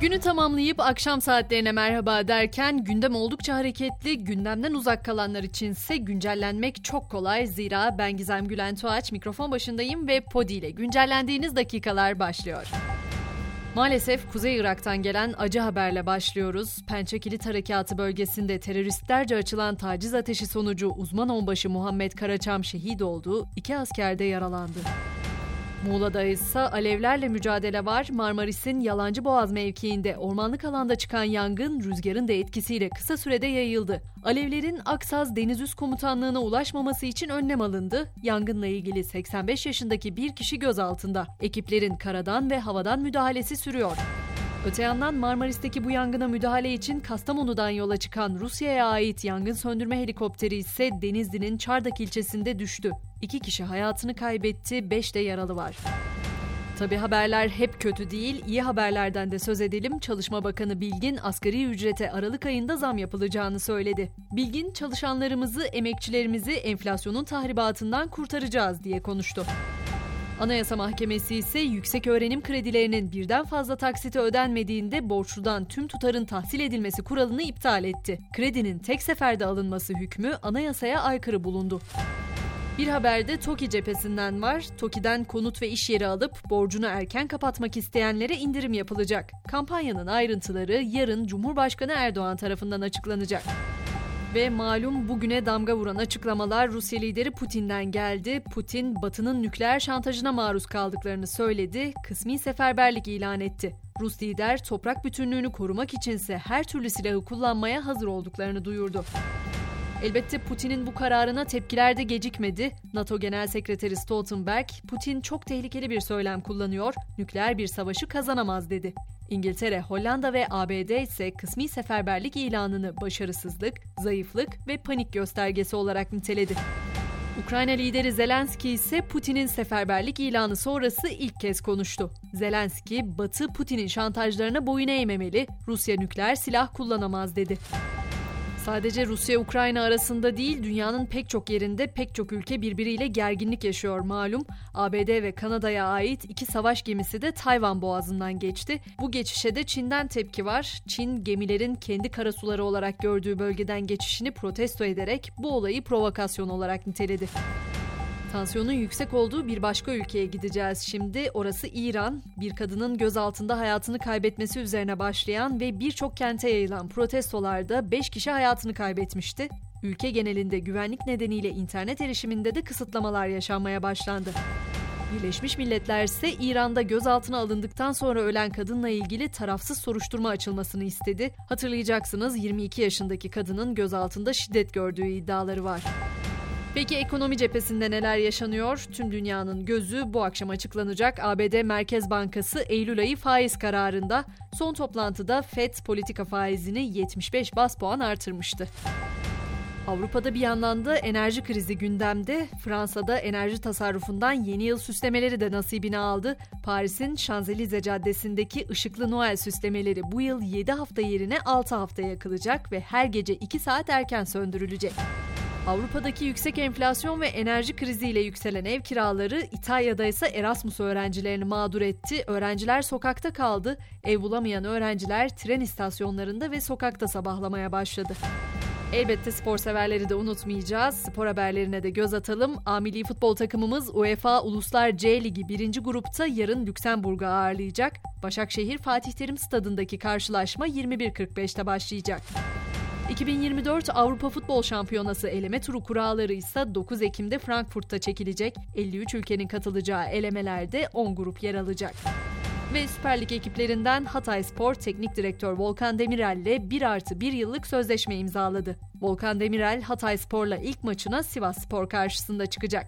Günü tamamlayıp akşam saatlerine merhaba derken gündem oldukça hareketli, gündemden uzak kalanlar içinse güncellenmek çok kolay. Zira ben Gizem Gülen Tuğaç mikrofon başındayım ve Podi ile güncellendiğiniz dakikalar başlıyor. Maalesef Kuzey Irak'tan gelen acı haberle başlıyoruz. Pençe Kilit Harekatı bölgesinde teröristlerce açılan taciz ateşi sonucu uzman onbaşı Muhammed Karaçam şehit oldu, iki asker de yaralandı. Muğla'da ise alevlerle mücadele var. Marmaris'in Yalancı Boğaz mevkiinde ormanlık alanda çıkan yangın rüzgarın da etkisiyle kısa sürede yayıldı. Alevlerin Aksaz Deniz Üst Komutanlığı'na ulaşmaması için önlem alındı. Yangınla ilgili 85 yaşındaki bir kişi gözaltında. Ekiplerin karadan ve havadan müdahalesi sürüyor. Öte yandan Marmaris'teki bu yangına müdahale için Kastamonu'dan yola çıkan Rusya'ya ait yangın söndürme helikopteri ise Denizli'nin Çardak ilçesinde düştü. İki kişi hayatını kaybetti, beş de yaralı var. Tabi haberler hep kötü değil, iyi haberlerden de söz edelim. Çalışma Bakanı Bilgin asgari ücrete Aralık ayında zam yapılacağını söyledi. Bilgin çalışanlarımızı, emekçilerimizi enflasyonun tahribatından kurtaracağız diye konuştu. Anayasa Mahkemesi ise yüksek öğrenim kredilerinin birden fazla taksite ödenmediğinde borçludan tüm tutarın tahsil edilmesi kuralını iptal etti. Kredinin tek seferde alınması hükmü anayasaya aykırı bulundu. Bir haberde TOKİ cephesinden var. TOKİ'den konut ve iş yeri alıp borcunu erken kapatmak isteyenlere indirim yapılacak. Kampanyanın ayrıntıları yarın Cumhurbaşkanı Erdoğan tarafından açıklanacak. Ve malum bugüne damga vuran açıklamalar Rusya lideri Putin'den geldi. Putin, Batı'nın nükleer şantajına maruz kaldıklarını söyledi, kısmi seferberlik ilan etti. Rus lider toprak bütünlüğünü korumak içinse her türlü silahı kullanmaya hazır olduklarını duyurdu. Elbette Putin'in bu kararına tepkiler de gecikmedi. NATO Genel Sekreteri Stoltenberg, Putin çok tehlikeli bir söylem kullanıyor, nükleer bir savaşı kazanamaz dedi. İngiltere, Hollanda ve ABD ise kısmi seferberlik ilanını başarısızlık, zayıflık ve panik göstergesi olarak niteledi. Ukrayna lideri Zelenski ise Putin'in seferberlik ilanı sonrası ilk kez konuştu. Zelenski, Batı Putin'in şantajlarına boyun eğmemeli, Rusya nükleer silah kullanamaz dedi. Sadece Rusya-Ukrayna arasında değil, dünyanın pek çok yerinde pek çok ülke birbiriyle gerginlik yaşıyor malum. ABD ve Kanada'ya ait iki savaş gemisi de Tayvan boğazından geçti. Bu geçişe de Çin'den tepki var. Çin gemilerin kendi karasuları olarak gördüğü bölgeden geçişini protesto ederek bu olayı provokasyon olarak niteledi. Tansiyonun yüksek olduğu bir başka ülkeye gideceğiz şimdi. Orası İran. Bir kadının gözaltında hayatını kaybetmesi üzerine başlayan ve birçok kente yayılan protestolarda 5 kişi hayatını kaybetmişti. Ülke genelinde güvenlik nedeniyle internet erişiminde de kısıtlamalar yaşanmaya başlandı. Birleşmiş Milletler ise İran'da gözaltına alındıktan sonra ölen kadınla ilgili tarafsız soruşturma açılmasını istedi. Hatırlayacaksınız 22 yaşındaki kadının gözaltında şiddet gördüğü iddiaları var. Peki ekonomi cephesinde neler yaşanıyor? Tüm dünyanın gözü bu akşam açıklanacak ABD Merkez Bankası Eylül ayı faiz kararında son toplantıda FED politika faizini 75 bas puan artırmıştı. Avrupa'da bir yandan da enerji krizi gündemde. Fransa'da enerji tasarrufundan yeni yıl süslemeleri de nasibini aldı. Paris'in Şanzelize Caddesi'ndeki ışıklı Noel süslemeleri bu yıl 7 hafta yerine 6 hafta yakılacak ve her gece 2 saat erken söndürülecek. Avrupa'daki yüksek enflasyon ve enerji kriziyle yükselen ev kiraları İtalya'da ise Erasmus öğrencilerini mağdur etti. Öğrenciler sokakta kaldı. Ev bulamayan öğrenciler tren istasyonlarında ve sokakta sabahlamaya başladı. Elbette spor severleri de unutmayacağız. Spor haberlerine de göz atalım. A milli futbol takımımız UEFA Uluslar C Ligi 1. grupta yarın Lüksemburg'u ağırlayacak. Başakşehir Fatih Terim Stadındaki karşılaşma 21.45'te başlayacak. 2024 Avrupa Futbol Şampiyonası eleme turu kuralları ise 9 Ekim'de Frankfurt'ta çekilecek. 53 ülkenin katılacağı elemelerde 10 grup yer alacak. Ve Süper Lig ekiplerinden Hatay Spor Teknik Direktör Volkan Demirel ile 1 artı 1 yıllık sözleşme imzaladı. Volkan Demirel Hatay Spor'la ilk maçına Sivas Spor karşısında çıkacak.